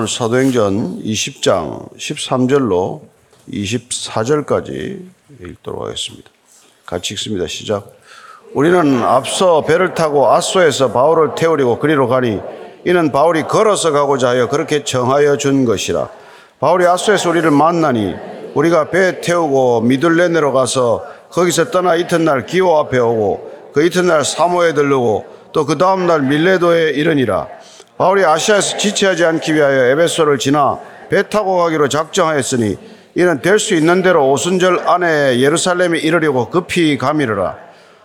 오늘 사도행전 20장 13절로 24절까지 읽도록 하겠습니다. 같이 읽습니다. 시작. 우리는 앞서 배를 타고 아소에서 바울을 태우려고 그리로 가니 이는 바울이 걸어서 가고자 하여 그렇게 정하여 준 것이라. 바울이 아소에서 우리를 만나니 우리가 배 태우고 미들레네로 가서 거기서 떠나 이튿날 기호 앞에 오고 그 이튿날 사모에 들르고 또 그 다음날 밀레도에 이르니라. 바울이 아시아에서 지체하지 않기 위하여 에베소를 지나 배 타고 가기로 작정하였으니 이는 될 수 있는 대로 오순절 안에 예루살렘에 이르려고 급히 가미르라.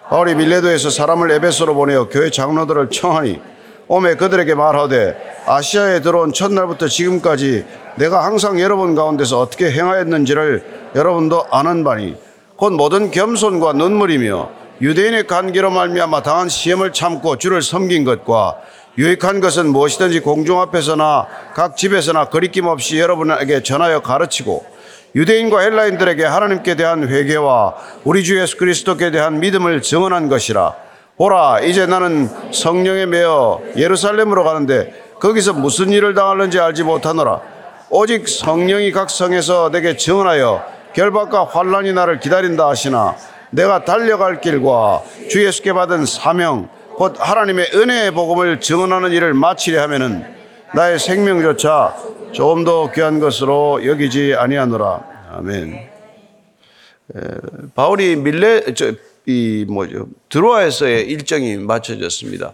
바울이 밀레도에서 사람을 에베소로 보내어 교회 장로들을 청하니 오매 그들에게 말하되 아시아에 들어온 첫날부터 지금까지 내가 항상 여러분 가운데서 어떻게 행하였는지를 여러분도 아는 바니 곧 모든 겸손과 눈물이며 유대인의 관계로 말미암아 당한 시험을 참고 주를 섬긴 것과 유익한 것은 무엇이든지 공중 앞에서나 각 집에서나 거리낌 없이 여러분에게 전하여 가르치고 유대인과 헬라인들에게 하나님께 대한 회개와 우리 주 예수 그리스도께 대한 믿음을 증언한 것이라. 보라 이제 나는 성령에 매어 예루살렘으로 가는데 거기서 무슨 일을 당하는지 알지 못하노라. 오직 성령이 각 성에서 내게 증언하여 결박과 환란이 나를 기다린다 하시나 내가 달려갈 길과 주 예수께 받은 사명 곧 하나님의 은혜의 복음을 증언하는 일을 마치려 하면은 나의 생명조차 조금 더 귀한 것으로 여기지 아니하노라. 아멘. 에, 바울이 밀레 저 이 뭐죠 드로아에서의 일정이 맞춰졌습니다.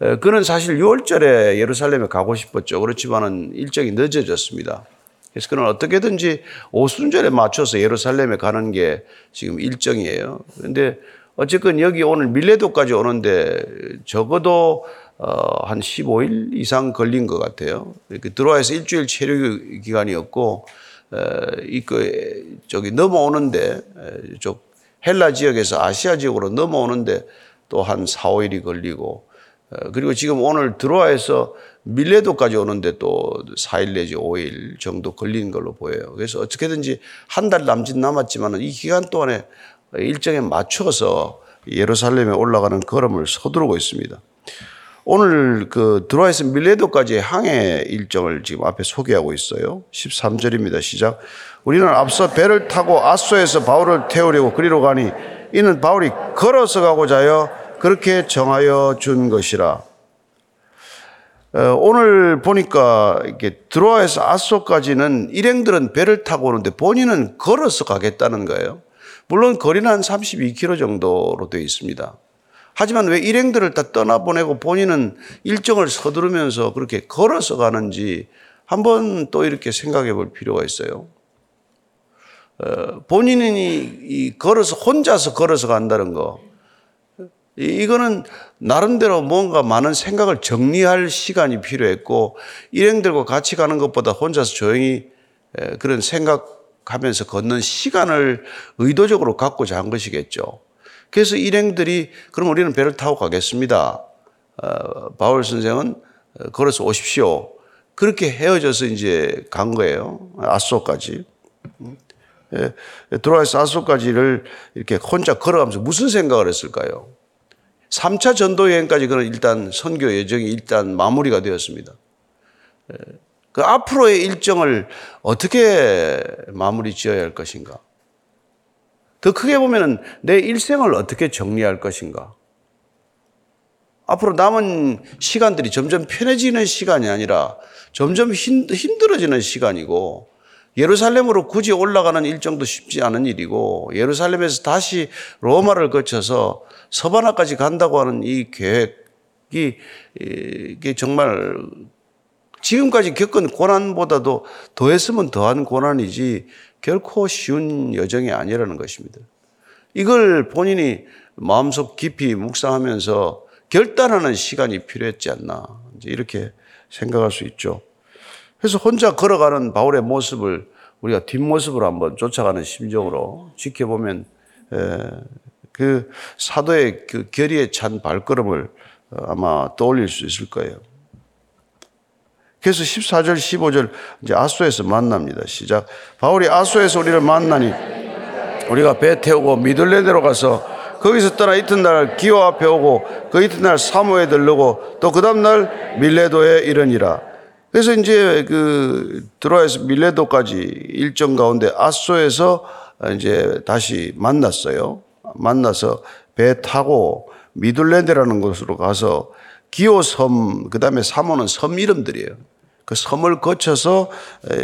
에, 그는 사실 6월절에 예루살렘에 가고 싶었죠. 그렇지만은 일정이 늦어졌습니다. 그래서 그는 어떻게든지 오순절에 맞춰서 예루살렘에 가는 게 지금 일정이에요. 그런데 어쨌건 여기 오늘 밀레도까지 오는데 적어도 어, 한 15일 이상 걸린 것 같아요. 이렇게 들어와서 일주일 체류 기간이었고, 어, 이그 저기 넘어오는데 쪽 헬라 지역에서 아시아 지역으로 넘어오는데 또 한 4, 5일이 걸리고, 어, 그리고 지금 오늘 들어와서 밀레도까지 오는데 또 4일 내지 5일 정도 걸리는 걸로 보여요. 그래서 어떻게든지 한 달 남짓 남았지만 이 기간 동안에 일정에 맞춰서 예루살렘에 올라가는 걸음을 서두르고 있습니다. 오늘 그 드로아에서 밀레도까지의 항해 일정을 지금 앞에 소개하고 있어요. 13절입니다. 시작. 우리는 앞서 배를 타고 아소에서 바울을 태우려고 그리로 가니 이는 바울이 걸어서 가고자 하여 그렇게 정하여 준 것이라. 어, 오늘 보니까 이렇게 드로아에서 아소까지는 일행들은 배를 타고 오는데 본인은 걸어서 가겠다는 거예요. 물론 거리는 한 32km 정도로 되어 있습니다. 하지만 왜 일행들을 다 떠나보내고 본인은 일정을 서두르면서 그렇게 걸어서 가는지 한번 또 이렇게 생각해 볼 필요가 있어요. 어, 본인이 이 걸어서 혼자서 걸어서 간다는 거 이거는 나름대로 뭔가 많은 생각을 정리할 시간이 필요했고 일행들과 같이 가는 것보다 혼자서 조용히 그런 생각 하면서 걷는 시간을 의도적으로 갖고자 한 것이겠죠. 그래서 일행들이 그럼 우리는 배를 타고 가겠습니다. 어, 바울 선생은 걸어서 오십시오. 그렇게 헤어져서 이제 간 거예요. 아소까지. 들어와서 아소까지를 이렇게 혼자 걸어가면서 무슨 생각을 했을까요? 3차 전도 여행까지 그는 일단 선교 여정이 일단 마무리가 되었습니다. 그 앞으로의 일정을 어떻게 마무리 지어야 할 것인가? 더 크게 보면은 내 일생을 어떻게 정리할 것인가? 앞으로 남은 시간들이 점점 편해지는 시간이 아니라 점점 힘들어지는 시간이고 예루살렘으로 굳이 올라가는 일정도 쉽지 않은 일이고 예루살렘에서 다시 로마를 거쳐서 서바나까지 간다고 하는 이 계획이 정말 지금까지 겪은 고난보다도 더했으면 더한 고난이지 결코 쉬운 여정이 아니라는 것입니다. 이걸 본인이 마음속 깊이 묵상하면서 결단하는 시간이 필요했지 않나. 이렇게 생각할 수 있죠. 그래서 혼자 걸어가는 바울의 모습을 우리가 뒷모습으로 한번 쫓아가는 심정으로 지켜보면 그 사도의 그 결의에 찬 발걸음을 아마 떠올릴 수 있을 거예요. 그래서 14절, 15절 이제 아소에서 만납니다. 시작. 바울이 아소에서 우리를 만나니 우리가 배 태우고 미들레대로 가서 거기서 떠나 이튿날 기호 앞에 오고 그 이튿날 사모에 들르고 또 그 다음날 밀레도에 이르니라. 그래서 이제 그 드로아에서 밀레도까지 일정 가운데 아소에서 이제 다시 만났어요. 만나서 배 타고 미들랜드라는 곳으로 가서 기오 섬, 그 다음에 사모는 섬 이름들이에요. 그 섬을 거쳐서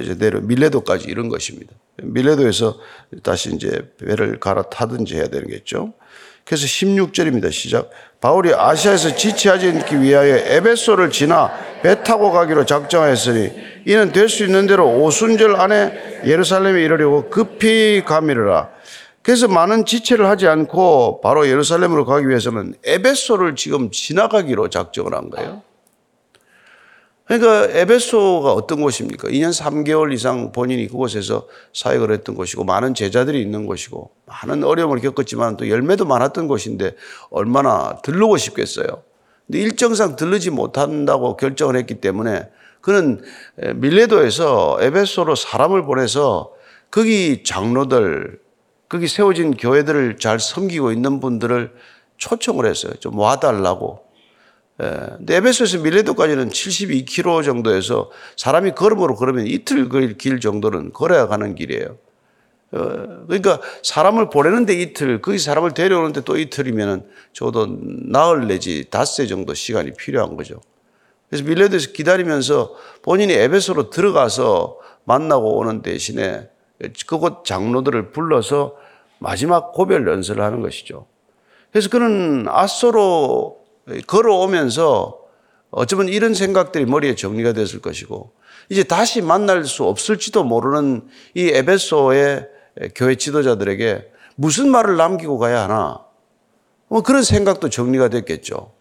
이제 내려 밀레도까지 이런 것입니다. 밀레도에서 다시 이제 배를 갈아타든지 해야 되겠죠. 그래서 16절입니다. 시작. 바울이 아시아에서 지체하지 않기 위하여 에베소를 지나 배 타고 가기로 작정하였으니 이는 될 수 있는 대로 오순절 안에 예루살렘에 이르려고 급히 가미르라. 그래서 많은 지체를 하지 않고 바로 예루살렘으로 가기 위해서는 에베소를 지금 지나가기로 작정을 한 거예요. 그러니까 에베소가 어떤 곳입니까? 2년 3개월 이상 본인이 그곳에서 사역을 했던 곳이고 많은 제자들이 있는 곳이고 많은 어려움을 겪었지만 또 열매도 많았던 곳인데 얼마나 들르고 싶겠어요. 근데 일정상 들르지 못한다고 결정을 했기 때문에 그는 밀레도에서 에베소로 사람을 보내서 거기 장로들, 거기 세워진 교회들을 잘 섬기고 있는 분들을 초청을 했어요. 좀 와달라고. 예. 에베소에서 밀레도까지는 72km 정도에서 사람이 걸음으로 걸으면 이틀 길 정도는 걸어야 가는 길이에요. 어, 그러니까 사람을 보내는데 이틀, 거기 사람을 데려오는데 또 이틀이면은 적어도 나흘 내지 닷새 정도 시간이 필요한 거죠. 그래서 밀레도에서 기다리면서 본인이 에베소로 들어가서 만나고 오는 대신에 그곳 장로들을 불러서 마지막 고별 연설을 하는 것이죠. 그래서 그는 아소로 걸어오면서 어쩌면 이런 생각들이 머리에 정리가 됐을 것이고 이제 다시 만날 수 없을지도 모르는 이 에베소의 교회 지도자들에게 무슨 말을 남기고 가야 하나 뭐 그런 생각도 정리가 됐겠죠.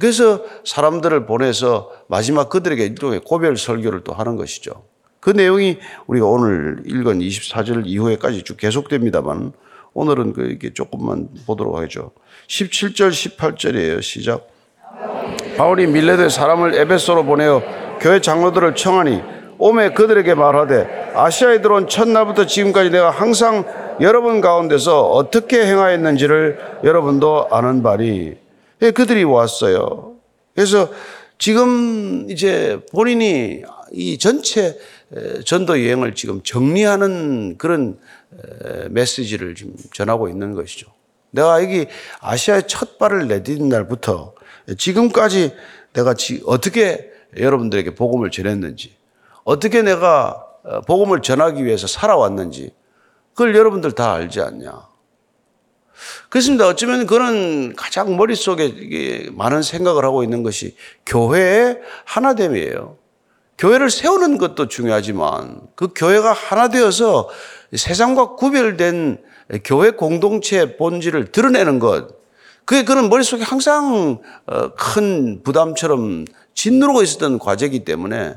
그래서 사람들을 보내서 마지막 그들에게 일종의 고별 설교를 또 하는 것이죠. 그 내용이 우리가 오늘 읽은 24절 이후에까지 쭉 계속됩니다만 오늘은 그 이게 조금만 보도록 하죠. 17절, 18절이에요. 시작. 바울이 밀레도의 사람을 에베소로 보내어 교회 장로들을 청하니 오매 그들에게 말하되 아시아에 들어온 첫날부터 지금까지 내가 항상 여러분 가운데서 어떻게 행하였는지를 여러분도 아는 바니 예, 그들이 왔어요. 그래서 지금 이제 본인이 이 전체 전도 여행을 지금 정리하는 그런 메시지를 지금 전하고 있는 것이죠. 내가 여기 아시아에 첫 발을 내딛는 날부터 지금까지 내가 어떻게 여러분들에게 복음을 전했는지, 어떻게 내가 복음을 전하기 위해서 살아왔는지, 그걸 여러분들 다 알지 않냐. 그렇습니다. 어쩌면 그는 가장 머릿속에 많은 생각을 하고 있는 것이 교회의 하나됨이에요. 교회를 세우는 것도 중요하지만 그 교회가 하나 되어서 세상과 구별된 교회 공동체의 본질을 드러내는 것. 그게 그는 머릿속에 항상 어, 큰 부담처럼 짓누르고 있었던 과제이기 때문에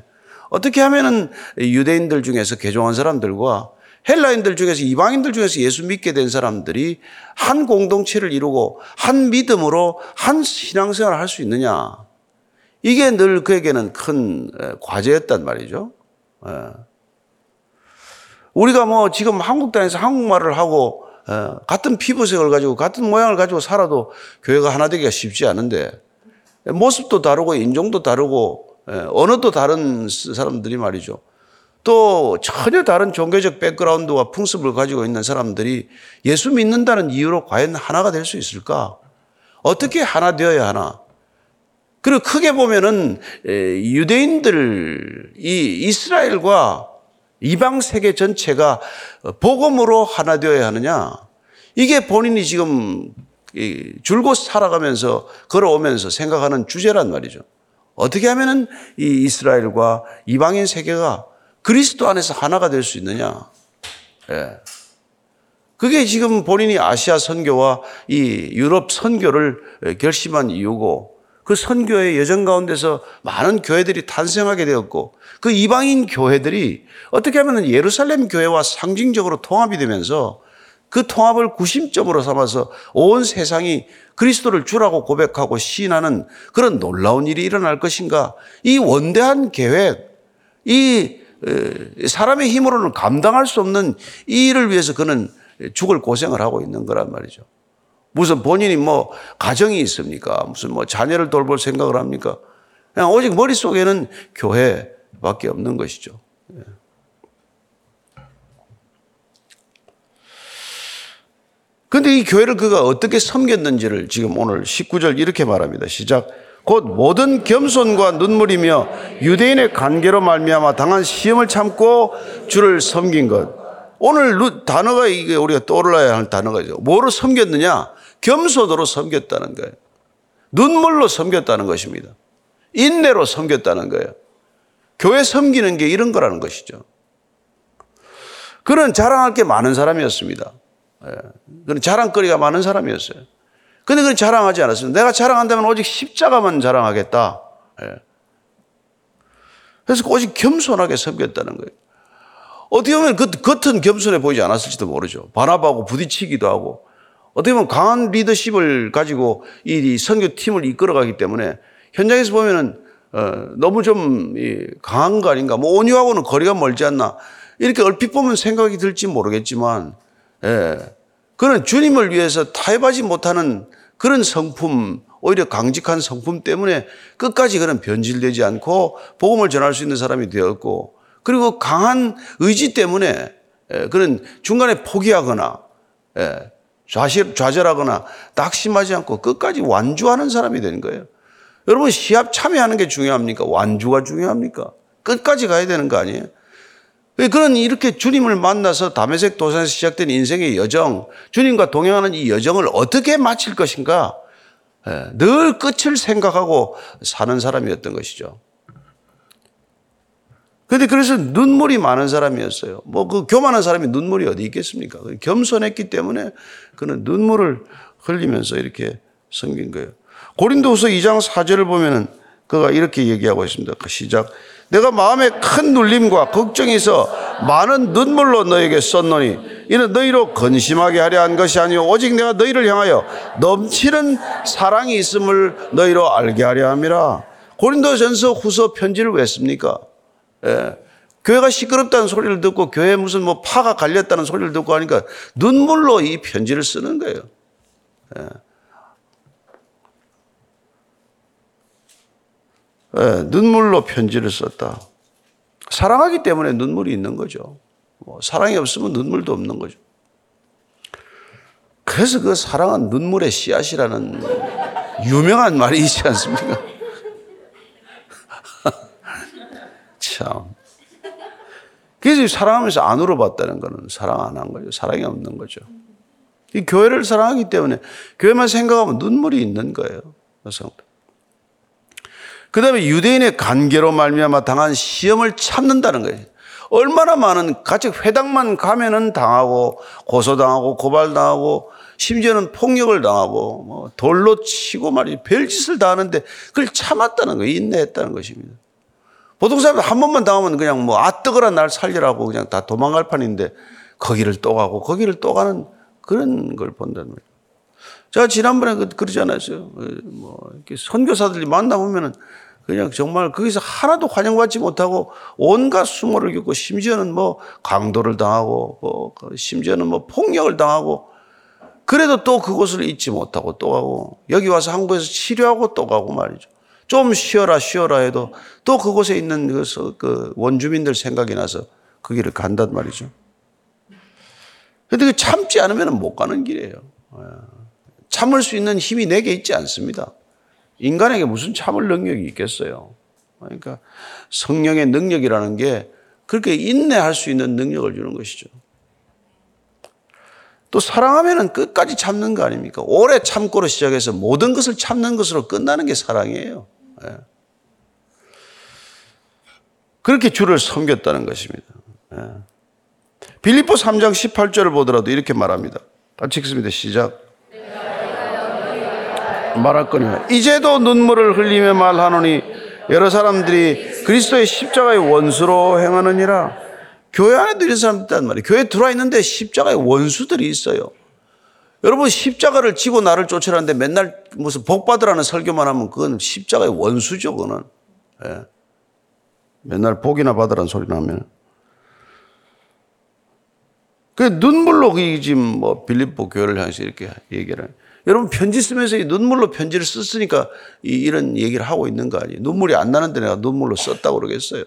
어떻게 하면은 유대인들 중에서 개종한 사람들과 헬라인들 중에서 이방인들 중에서 예수 믿게 된 사람들이 한 공동체를 이루고 한 믿음으로 한 신앙생활을 할 수 있느냐. 이게 늘 그에게는 큰 과제였단 말이죠. 우리가 뭐 지금 한국 땅에서 한국말을 하고 같은 피부색을 가지고 같은 모양을 가지고 살아도 교회가 하나 되기가 쉽지 않은데 모습도 다르고 인종도 다르고 언어도 다른 사람들이 말이죠. 또 전혀 다른 종교적 백그라운드와 풍습을 가지고 있는 사람들이 예수 믿는다는 이유로 과연 하나가 될 수 있을까? 어떻게 하나 되어야 하나? 그리고 크게 보면은 유대인들, 이 이스라엘과 이방 세계 전체가 복음으로 하나 되어야 하느냐? 이게 본인이 지금 줄곧 살아가면서 걸어오면서 생각하는 주제란 말이죠. 어떻게 하면은 이 이스라엘과 이방인 세계가 그리스도 안에서 하나가 될 수 있느냐? 예. 그게 지금 본인이 아시아 선교와 이 유럽 선교를 결심한 이유고 그 선교의 여정 가운데서 많은 교회들이 탄생하게 되었고 그 이방인 교회들이 어떻게 하면 예루살렘 교회와 상징적으로 통합이 되면서 그 통합을 구심점으로 삼아서 온 세상이 그리스도를 주라고 고백하고 시인하는 그런 놀라운 일이 일어날 것인가? 이 원대한 계획, 이 사람의 힘으로는 감당할 수 없는 이 일을 위해서 그는 죽을 고생을 하고 있는 거란 말이죠. 무슨 본인이 뭐 가정이 있습니까? 무슨 뭐 자녀를 돌볼 생각을 합니까? 그냥 오직 머릿속에는 교회, 밖에 없는 것이죠. 예. 근데 이 교회를 그가 어떻게 섬겼는지를 지금 오늘 19절 이렇게 말합니다. 시작. 곧 모든 겸손과 눈물이며 유대인의 관계로 말미암아 당한 시험을 참고 주를 섬긴 것. 오늘 단어가 이게 우리가 떠올라야 할 단어가죠. 뭐로 섬겼느냐? 겸손으로 섬겼다는 거예요. 눈물로 섬겼다는 것입니다. 인내로 섬겼다는 거예요. 교회 섬기는 게 이런 거라는 것이죠. 그는 자랑할 게 많은 사람이었습니다. 예. 그는 자랑거리가 많은 사람이었어요. 근데 그는 자랑하지 않았습니다. 내가 자랑한다면 오직 십자가만 자랑하겠다. 예. 그래서 오직 겸손하게 섬겼다는 거예요. 어떻게 보면 그 겉은 겸손해 보이지 않았을지도 모르죠. 반합하고 부딪히기도 하고 어떻게 보면 강한 리더십을 가지고 이 선교팀을 이끌어가기 때문에 현장에서 보면은 어, 너무 좀 강한 거 아닌가. 뭐 온유하고는 거리가 멀지 않나. 이렇게 얼핏 보면 생각이 들지 모르겠지만, 예. 그는 주님을 위해서 타협하지 못하는 그런 성품, 오히려 강직한 성품 때문에 끝까지 그는 변질되지 않고 복음을 전할 수 있는 사람이 되었고, 그리고 강한 의지 때문에 예, 그는 중간에 포기하거나, 예, 좌절하거나 낙심하지 않고 끝까지 완주하는 사람이 되는 거예요. 여러분 시합 참여하는 게 중요합니까? 완주가 중요합니까? 끝까지 가야 되는 거 아니에요? 그런 이렇게 주님을 만나서 담에색 도산에서 시작된 인생의 여정, 주님과 동행하는 이 여정을 어떻게 마칠 것인가? 예, 늘 끝을 생각하고 사는 사람이었던 것이죠. 그런데 그래서 눈물이 많은 사람이었어요. 뭐 그 교만한 사람이 눈물이 어디 있겠습니까? 겸손했기 때문에 그는 눈물을 흘리면서 이렇게 섬긴 거예요. 고린도후서 2장 4절을 보면은 그가 이렇게 얘기하고 있습니다. 그 시작. 내가 마음에 큰 눌림과 있어 많은 눈물로 너에게 썼노니 이는 너희로 근심하게 하려 한 것이 아니요 오직 내가 너희를 향하여 넘치는 사랑이 있음을 너희로 알게 하려 함이라. 고린도전서 후서 편지를 왜 씁니까? 예. 교회가 시끄럽다는 소리를 듣고 교회 무슨 뭐 파가 갈렸다는 소리를 듣고 하니까 눈물로 이 편지를 쓰는 거예요. 예. 예, 눈물로 편지를 썼다. 사랑하기 때문에 눈물이 있는 거죠. 뭐 사랑이 없으면 눈물도 없는 거죠. 그래서 그 사랑은 눈물의 씨앗이라는 유명한 말이 있지 않습니까? 참. 사랑하면서 안 울어봤다는 것은 사랑 안 한 거죠. 사랑이 없는 거죠. 이 교회를 사랑하기 때문에 교회만 생각하면 눈물이 있는 거예요. 그래서 그 다음에 유대인의 관계로 말미암아 당한 시험을 참는다는 거예요. 얼마나 많은 같이 회당만 가면은 당하고 고소당하고 고발당하고 심지어는 폭력을 당하고 뭐 돌로 치고 말이지 별짓을 다 하는데 그걸 참았다는 거예요. 인내했다는 것입니다. 보통 사람들 한 번만 당하면 그냥 뭐 아 뜨거라 날 살리라고 그냥 다 도망갈 판인데 거기를 또 가고 거기를 또 가는 그런 걸 본다는 거예요. 제가 지난번에 그, 그러지 않았어요. 뭐 이렇게 선교사들이 만나보면은 그냥 정말 거기서 하나도 환영받지 못하고 온갖 수모를 겪고 심지어는 뭐 강도를 당하고 뭐그 심지어는 뭐 폭력을 당하고 그래도 또 그곳을 잊지 못하고 또 가고 여기 와서 한국에서 치료하고 또 가고 말이죠. 좀 쉬어라 쉬어라 해도 또 그곳에 있는 그, 그 원주민들 생각이 나서 그 길을 간단 말이죠. 근데 그 참지 않으면 못 가는 길이에요. 예. 참을 수 있는 힘이 내게 있지 않습니다. 인간에게 무슨 참을 능력이 있겠어요? 그러니까 성령의 능력이라는 게 그렇게 인내할 수 있는 능력을 주는 것이죠. 또 사랑하면은 끝까지 참는 거 아닙니까? 오래 참고로 시작해서 모든 것을 참는 것으로 끝나는 게 사랑이에요. 예. 그렇게 주를 섬겼다는 것입니다. 예. 빌립보 3장 18절을 보더라도 이렇게 말합니다. 같이 읽습니다. 시작. 말할거니와 이제도 눈물을 흘리며 말하노니 여러 사람들이 그리스도의 십자가의 원수로 행하느니라 교회 안에도 이런 사람들 있단 말이에요 교회 들어와 있는데 십자가의 원수들이 있어요 여러분 십자가를 지고 나를 쫓으라는데 맨날 무슨 복 받으라는 설교만 하면 그건 십자가의 원수죠 그거는 예. 맨날 복이나 받으라는 소리나 하면 그 눈물로 그 지금 뭐 빌립보 교회를 향해서 이렇게 얘기를. 여러분 편지 쓰면서 눈물로 편지를 썼으니까 이 런 얘기를 하고 있는 거 아니에요. 눈물이 안 나는데 내가 눈물로 썼다고 그러겠어요.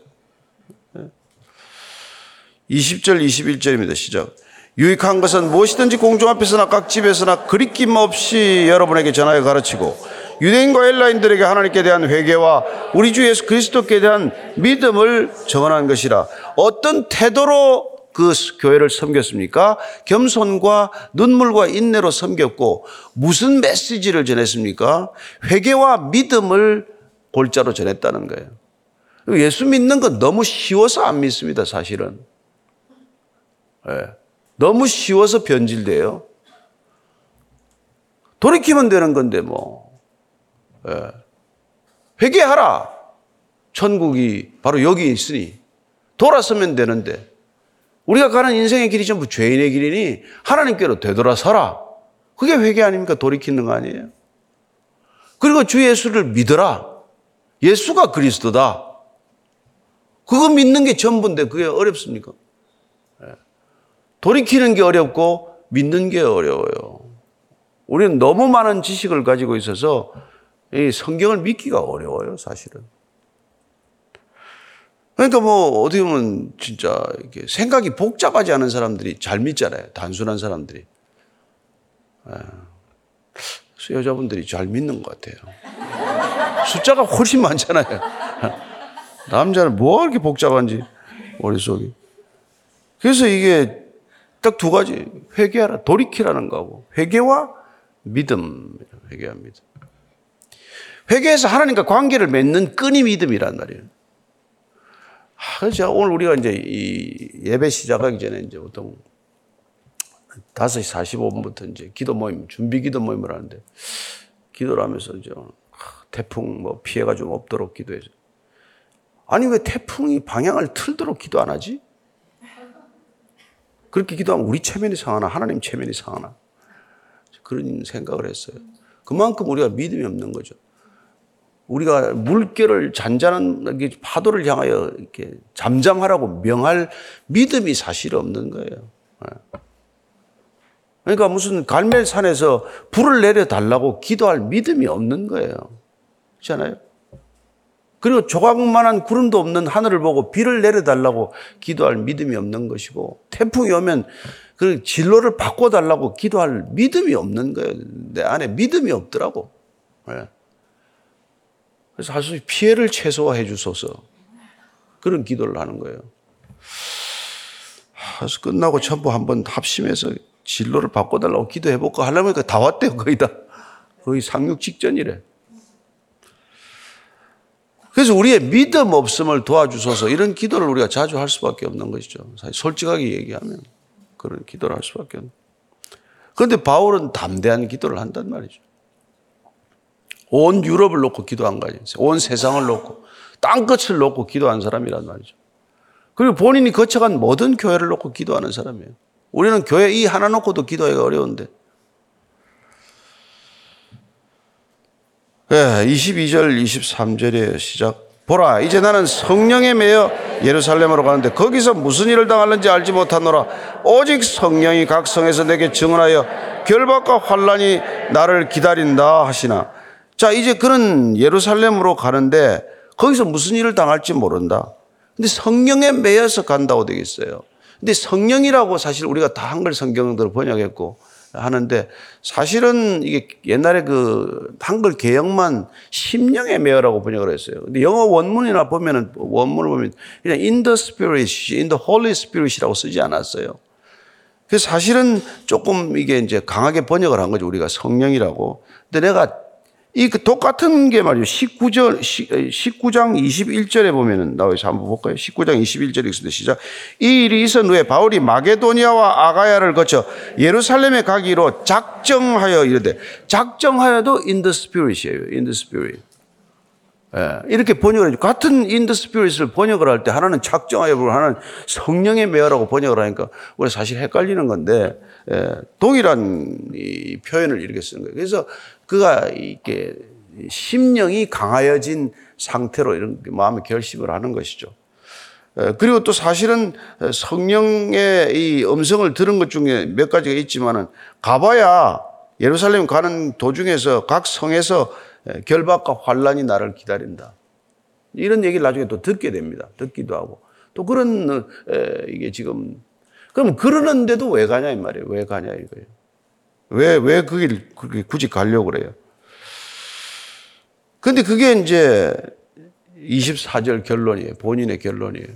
20절, 21절입니다. 시작. 유익한 것은 무엇이든지 공중 앞에서나 각 집에서나 그리낌 없이 여러분에게 전하여 가르치고 유대인과 헬라인들에게 하나님께 대한 회개와 우리 주 예수 그리스도께 대한 믿음을 정언한 것이라 어떤 태도로 그 교회를 섬겼습니까? 겸손과 눈물과 인내로 섬겼고 무슨 메시지를 전했습니까? 회개와 믿음을 골자로 전했다는 거예요. 예수 믿는 건 너무 쉬워서 안 믿습니다, 사실은. 네. 너무 쉬워서 변질돼요. 돌이키면 되는 건데 뭐. 예. 회개하라. 천국이 바로 여기 있으니 돌아서면 되는데 우리가 가는 인생의 길이 전부 죄인의 길이니 하나님께로 되돌아서라. 그게 회개 아닙니까? 돌이키는 거 아니에요? 그리고 주 예수를 믿어라. 예수가 그리스도다. 그거 믿는 게 전부인데 그게 어렵습니까? 돌이키는 게 어렵고 믿는 게 어려워요. 우리는 너무 많은 지식을 가지고 있어서 이 성경을 믿기가 어려워요, 사실은. 그러니까 뭐 어떻게 보면 진짜 이렇게 생각이 복잡하지 않은 사람들이 잘 믿잖아요. 단순한 사람들이. 여자분들이 잘 믿는 것 같아요. 숫자가 훨씬 많잖아요. 남자는 뭐가 그렇게 복잡한지 머릿속이. 그래서 이게 딱 두 가지 회개하라 돌이키라는 거고 회개와 믿음 회개합니다. 회개해서 하나님과 관계를 맺는 끈이 믿음이란 말이에요. 그래서 오늘 우리가 이제 이 예배 시작하기 전에 이제 보통 5시 45분부터 이제 기도 모임, 준비 기도 모임을 하는데 기도를 하면서 이제 태풍 뭐 피해가 좀 없도록 기도해서 아니 왜 태풍이 방향을 틀도록 기도 안 하지? 그렇게 기도하면 우리 체면이 상하나 하나님 체면이 상하나 그런 생각을 했어요. 그만큼 우리가 믿음이 없는 거죠. 우리가 물결을 잔잔한 파도를 향하여 이렇게 잠잠하라고 명할 믿음이 사실 없는 거예요. 예. 그러니까 무슨 갈멜산에서 불을 내려 달라고 기도할 믿음이 없는 거예요. 그렇잖아요. 그리고 조각만한 구름도 없는 하늘을 보고 비를 내려달라고 기도할 믿음이 없는 것이고 태풍이 오면 그 진로를 바꿔달라고 기도할 믿음이 없는 거예요. 내 안에 믿음이 없더라고. 네. 그래서 할수 있는 피해를 최소화해 주소서. 그런 기도를 하는 거예요. 그래서 끝나고 전부 한번 합심해서 진로를 바꿔달라고 기도해볼까 하려면 다 왔대요, 거의 다. 거의 상륙 직전이래. 그래서 우리의 믿음 없음을 도와주소서 이런 기도를 우리가 자주 할 수밖에 없는 것이죠. 사실 솔직하게 얘기하면 그런 기도를 할 수밖에 없는. 그런데 바울은 담대한 기도를 한단 말이죠. 온 유럽을 놓고 기도한 거 아니에요. 온 세상을 놓고 땅끝을 놓고 기도한 사람이란 말이죠. 그리고 본인이 거쳐간 모든 교회를 놓고 기도하는 사람이에요. 우리는 교회 이 하나 놓고도 기도하기가 어려운데 예, 22절, 23절의 시작. 보라, 이제 나는 성령에 매여 예루살렘으로 가는데 거기서 무슨 일을 당하는지 알지 못하노라. 오직 성령이 각 성에서 내게 증언하여 결박과 환란이 나를 기다린다 하시나. 자, 이제 그는 예루살렘으로 가는데 거기서 무슨 일을 당할지 모른다. 근데 성령에 매여서 간다고 되겠어요. 근데 성령이라고 사실 우리가 다 한글 성경들을 번역했고 하는데 사실은 이게 옛날에 그 한글 개혁만 심령의 매어라고 번역을 했어요. 근데 영어 원문이나 보면은 원문을 보면 그냥 in the spirit, in the holy spirit이라고 쓰지 않았어요. 그래서 사실은 조금 이게 이제 강하게 번역을 한 거죠. 우리가 성령이라고. 근데 내가 이그 똑같은 게 말이죠. 19절, 19장 21절에 보면은 나와서 한번 볼까요? 19장 21절에 있습니다. 시작. 이 일이 있은 후에 바울이 마게도니아와 아가야를 거쳐 예루살렘에 가기로 작정하여 이르되 작정하여도 in the spirit이에요. in the spirit. 예, 이렇게 번역을 해요. 같은 in the spirit을 번역을 할 때 하나는 작정하여 부르고 하나는 성령의 매어라고 번역을 하니까 우리 사실 헷갈리는 건데 예, 동일한 이 표현을 이렇게 쓰는 거예요. 그래서 그가 이렇게 심령이 강하여진 상태로 이런 마음의 결심을 하는 것이죠. 그리고 또 사실은 성령의 이 음성을 들은 것 중에 몇 가지가 있지만은 가봐야 예루살렘 가는 도중에서 각 성에서 결박과 환란이 나를 기다린다. 이런 얘기를 나중에 또 듣게 됩니다. 듣기도 하고. 또 그런 어, 에, 이게 지금 그럼 그러는데도 왜 가냐 이 말이에요. 왜 가냐 이거예요. 왜 왜 그길 그렇게 굳이 가려고 그래요. 근데 그게 이제 24절 결론이에요. 본인의 결론이에요.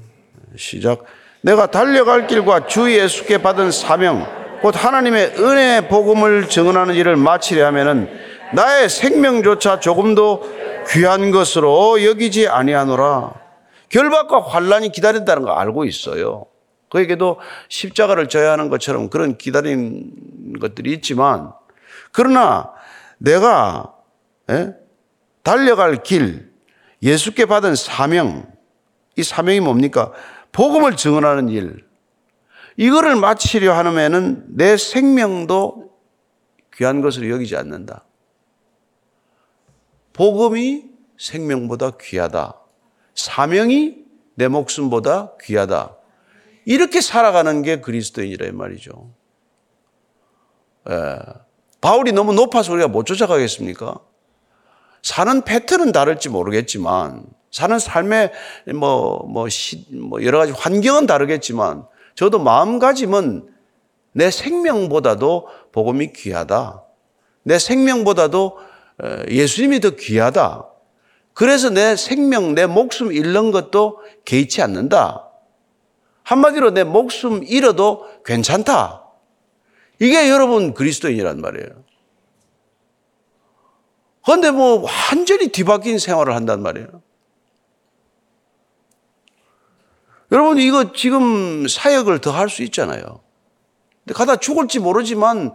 시작. 내가 달려갈 길과 주 예수께 받은 사명, 곧 하나님의 은혜 복음을 증언하는 일을 마치려 하면은 나의 생명조차 조금도 귀한 것으로 여기지 아니하노라. 결박과 환란이 기다린다는 거 알고 있어요. 그에게도 십자가를 져야 하는 것처럼 그런 기다린 것들이 있지만 그러나 내가 예? 달려갈 길, 예수께 받은 사명, 이 사명이 뭡니까? 복음을 증언하는 일. 이거를 마치려 하면은 내 생명도 귀한 것으로 여기지 않는다. 복음이 생명보다 귀하다. 사명이 내 목숨보다 귀하다. 이렇게 살아가는 게 그리스도인이라 이 말이죠. 예. 바울이 너무 높아서 우리가 못 쫓아가겠습니까? 사는 패턴은 다를지 모르겠지만, 사는 삶의 뭐, 뭐, 시, 뭐, 여러 가지 환경은 다르겠지만, 저도 마음가짐은 내 생명보다도 복음이 귀하다. 내 생명보다도 예수님이 더 귀하다. 그래서 내 생명, 내 목숨 잃는 것도 개의치 않는다. 한마디로 내 목숨 잃어도 괜찮다. 이게 여러분 그리스도인이란 말이에요. 그런데 뭐 완전히 뒤바뀐 생활을 한단 말이에요. 여러분 이거 지금 사역을 더 할 수 있잖아요. 근데 가다 죽을지 모르지만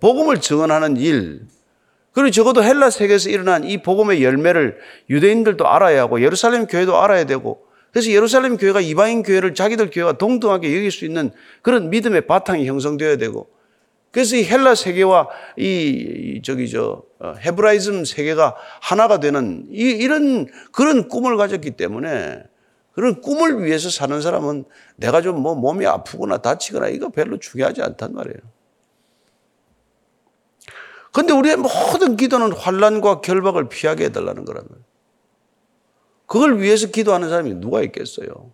복음을 증언하는 일, 그리고 적어도 헬라 세계에서 일어난 이 복음의 열매를 유대인들도 알아야 하고 예루살렘 교회도 알아야 되고 그래서 예루살렘 교회가 이방인 교회를 자기들 교회와 동등하게 여길 수 있는 그런 믿음의 바탕이 형성되어야 되고 그래서 이 헬라 세계와 이 저기 저 어, 헤브라이즘 세계가 하나가 되는 이, 이런 그런 꿈을 가졌기 때문에 그런 꿈을 위해서 사는 사람은 내가 좀 뭐 몸이 아프거나 다치거나 이거 별로 중요하지 않단 말이에요. 근데 우리의 모든 기도는 환란과 결박을 피하게 해달라는 거란 말이에요. 그걸 위해서 기도하는 사람이 누가 있겠어요?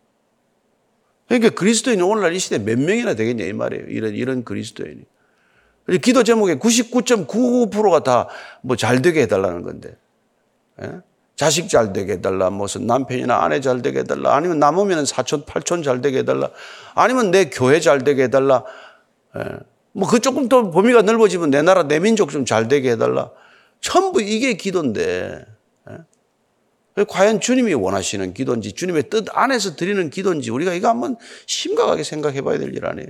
그러니까 그리스도인이 오늘날 이 시대에 몇 명이나 되겠냐 이 말이에요. 이런 이런 그리스도인이. 기도 제목에 99.99%가 다 뭐 잘 되게 해달라는 건데. 예? 자식 잘 되게 해달라. 무슨 남편이나 아내 잘 되게 해달라. 아니면 남으면 사촌, 팔촌 잘 되게 해달라. 아니면 내 교회 잘 되게 해달라. 예. 뭐그 조금 더 범위가 넓어지면 내 나라, 내 민족 좀 잘 되게 해달라. 전부 이게 기도인데. 예? 과연 주님이 원하시는 기도인지, 주님의 뜻 안에서 드리는 기도인지 우리가 이거 한번 심각하게 생각해 봐야 될 일 아니에요.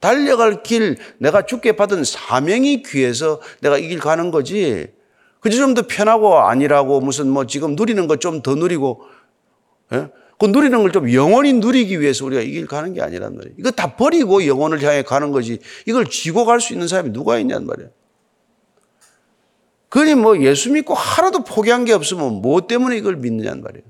달려갈 길, 내가 죽게 받은 사명이 귀해서 내가 이 길 가는 거지. 그저 좀 더 편하고 아니라고 무슨 뭐 지금 누리는 것 좀 더 누리고, 예? 그 누리는 걸 좀 영원히 누리기 위해서 우리가 이 길 가는 게 아니란 말이에요. 이거 다 버리고 영원을 향해 가는 거지. 이걸 쥐고 갈 수 있는 사람이 누가 있냔 말이에요. 그니 뭐 예수 믿고 하나도 포기한 게 없으면 뭐 때문에 이걸 믿느냐는 말이에요.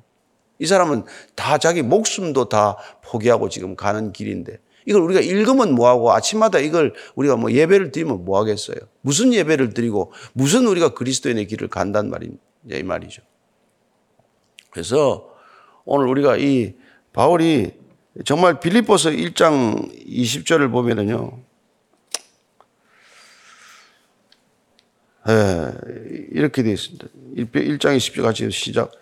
이 사람은 다 자기 목숨도 다 포기하고 지금 가는 길인데 이걸 우리가 읽으면 뭐하고 아침마다 이걸 우리가 뭐 예배를 드리면 뭐 하겠어요? 무슨 예배를 드리고 무슨 우리가 그리스도인의 길을 간단 말인 이 말이죠. 그래서 오늘 우리가 이 바울이 정말 빌립보서 1장 20절을 보면은요. 이렇게 되어 있습니다. 1장 20절 같이 시작.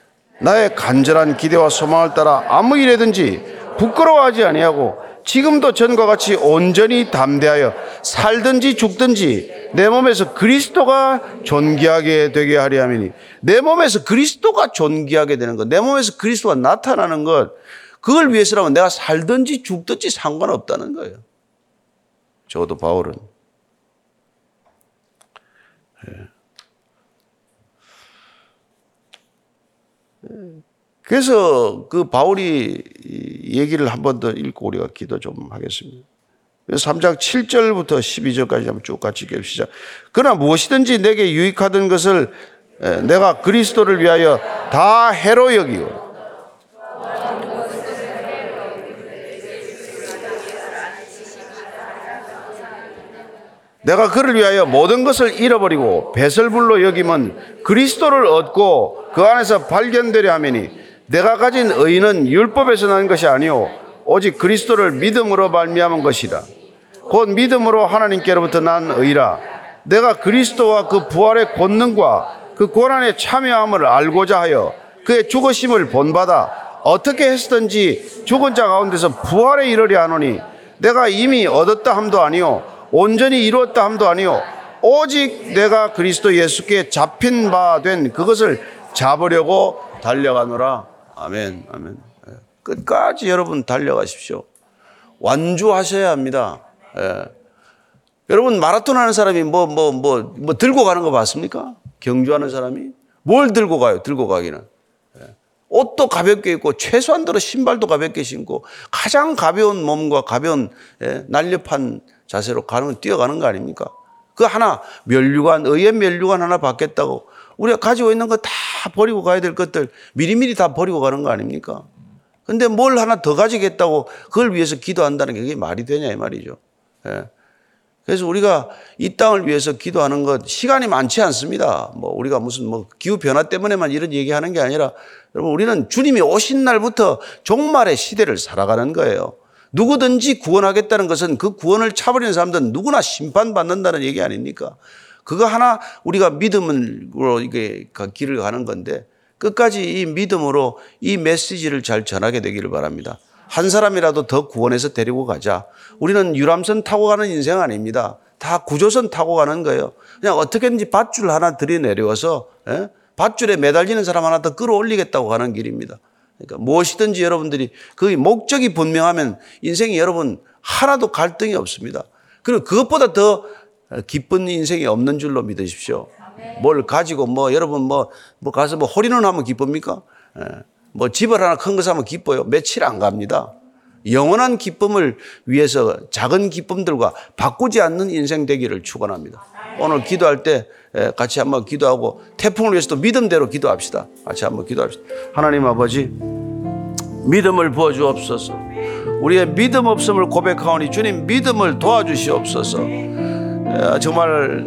나의 간절한 기대와 소망을 따라 아무 일에든지 부끄러워하지 아니하고 지금도 전과 같이 온전히 담대하여 살든지 죽든지 내 몸에서 그리스도가 존귀하게 되게 하리 함이니 내 몸에서 그리스도가 존귀하게 되는 것, 내 몸에서 그리스도가 나타나는 것, 그걸 위해서라면 내가 살든지 죽든지 상관없다는 거예요. 적어도 바울은. 예. 그래서 그 바울이 얘기를 한 번 더 읽고 우리가 기도 좀 하겠습니다. 3장 7절부터 12절까지 한번 쭉 같이 읽읍시다. 그러나 무엇이든지 내게 유익하던 것을 내가 그리스도를 위하여 다 해로 여기고 내가 그를 위하여 모든 것을 잃어버리고 배설불로 여기면 그리스도를 얻고 그 안에서 발견되려 하매니 내가 가진 의는 율법에서 나는 것이 아니요 오직 그리스도를 믿음으로 말미암은 것이라. 곧 믿음으로 하나님께로부터 난 의라. 내가 그리스도와 그 부활의 권능과 그 고난에 참여함을 알고자 하여 그의 죽으심을 본받아 어떻게 했든지 죽은 자 가운데서 부활에 이르려 하노니 내가 이미 얻었다 함도 아니요 온전히 이루었다 함도 아니요 오직 내가 그리스도 예수께 잡힌 바 된 그것을 잡으려고 달려가노라 아멘 아멘 예. 끝까지 여러분 달려가십시오 완주하셔야 합니다 예. 여러분 마라톤 하는 사람이 뭐 뭐 뭐 뭐 들고 가는 거 봤습니까? 경주하는 사람이 뭘 들고 가요? 들고 가기는 예. 옷도 가볍게 입고 최소한도로 신발도 가볍게 신고 가장 가벼운 몸과 가벼운 예, 날렵한 자세로 가는 뛰어가는 거 아닙니까? 그 하나 면류관 의의 면류관 하나 받겠다고 우리가 가지고 있는 거 다 버리고 가야 될 것들 미리미리 다 버리고 가는 거 아닙니까? 근데 뭘 하나 더 가지겠다고 그걸 위해서 기도한다는 게 그게 말이 되냐 이 말이죠. 예. 그래서 우리가 이 땅을 위해서 기도하는 것 시간이 많지 않습니다. 뭐 우리가 무슨 뭐 기후 변화 때문에만 이런 얘기하는 게 아니라 여러분 우리는 주님이 오신 날부터 종말의 시대를 살아가는 거예요. 누구든지 구원하겠다는 것은 그 구원을 차버리는 사람들은 누구나 심판받는다는 얘기 아닙니까? 그거 하나 우리가 믿음으로 이게 길을 가는 건데 끝까지 이 믿음으로 이 메시지를 잘 전하게 되기를 바랍니다. 한 사람이라도 더 구원해서 데리고 가자. 우리는 유람선 타고 가는 인생 아닙니다. 다 구조선 타고 가는 거예요. 그냥 어떻게든지 밧줄 하나 들이내려서 예? 밧줄에 매달리는 사람 하나 더 끌어올리겠다고 가는 길입니다. 그러니까 무엇이든지 여러분들이 그 목적이 분명하면 인생이 여러분 하나도 갈등이 없습니다. 그리고 그것보다 더 기쁜 인생이 없는 줄로 믿으십시오. 뭘 가지고 뭐 여러분 뭐, 뭐 가서 뭐 홀인원 하면 기쁩니까? 예. 뭐 집을 하나 큰 거 사면 기뻐요. 며칠 안 갑니다. 영원한 기쁨을 위해서 작은 기쁨들과 바꾸지 않는 인생 되기를 축원합니다. 오늘 기도할 때 같이 한번 기도하고 태풍을 위해서도 믿음대로 기도합시다. 같이 한번 기도합시다. 하나님 아버지 믿음을 부어 주옵소서. 우리의 믿음 없음을 고백하오니 주님 믿음을 도와주시옵소서. 정말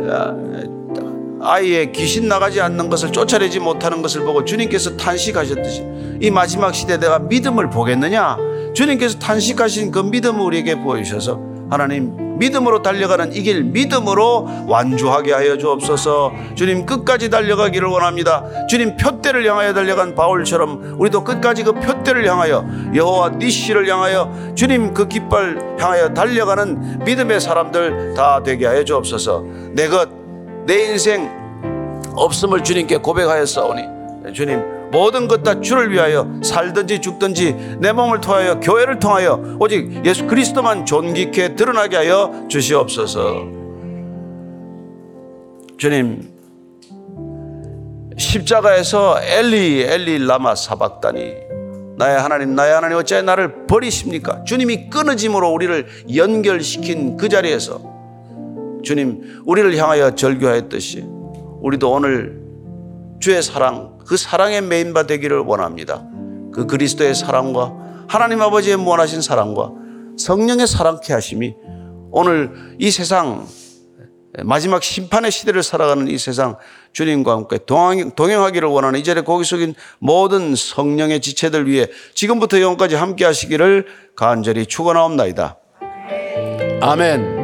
아이의 귀신 나가지 않는 것을 쫓아내지 못하는 것을 보고 주님께서 탄식하셨듯이 이 마지막 시대에 내가 믿음을 보겠느냐? 주님께서 탄식하신 그 믿음을 우리에게 보여주셔서 하나님 믿음으로 달려가는 이 길 믿음으로 완주하게 하여 주옵소서. 주님 끝까지 달려가기를 원합니다. 주님 표대를 향하여 달려간 바울처럼 우리도 끝까지 그 표대를 향하여 여호와 니시를 향하여 주님 그 깃발 향하여 달려가는 믿음의 사람들 다 되게 하여 주옵소서. 내 것 내 인생 없음을 주님께 고백하였사오니. 주님 모든 것 다 주를 위하여 살든지 죽든지 내 몸을 통하여 교회를 통하여 오직 예수 그리스도만 존귀케 드러나게 하여 주시옵소서. 주님 십자가에서 엘리 엘리 라마 사박다니 나의 하나님 나의 하나님 어찌 나를 버리십니까? 주님이 끊어짐으로 우리를 연결시킨 그 자리에서 주님 우리를 향하여 절규하였듯이 우리도 오늘 주의 사랑 그 사랑에 메인바 되기를 원합니다. 그 그리스도의 사랑과 하나님 아버지의 무한하신 사랑과 성령의 사랑케 하심이 오늘 이 세상 마지막 심판의 시대를 살아가는 이 세상 주님과 함께 동행하기를 원하는 이 자리에 고기 속인 모든 성령의 지체들 위해 지금부터 영원까지 함께 하시기를 간절히 축원하옵나이다. 아멘.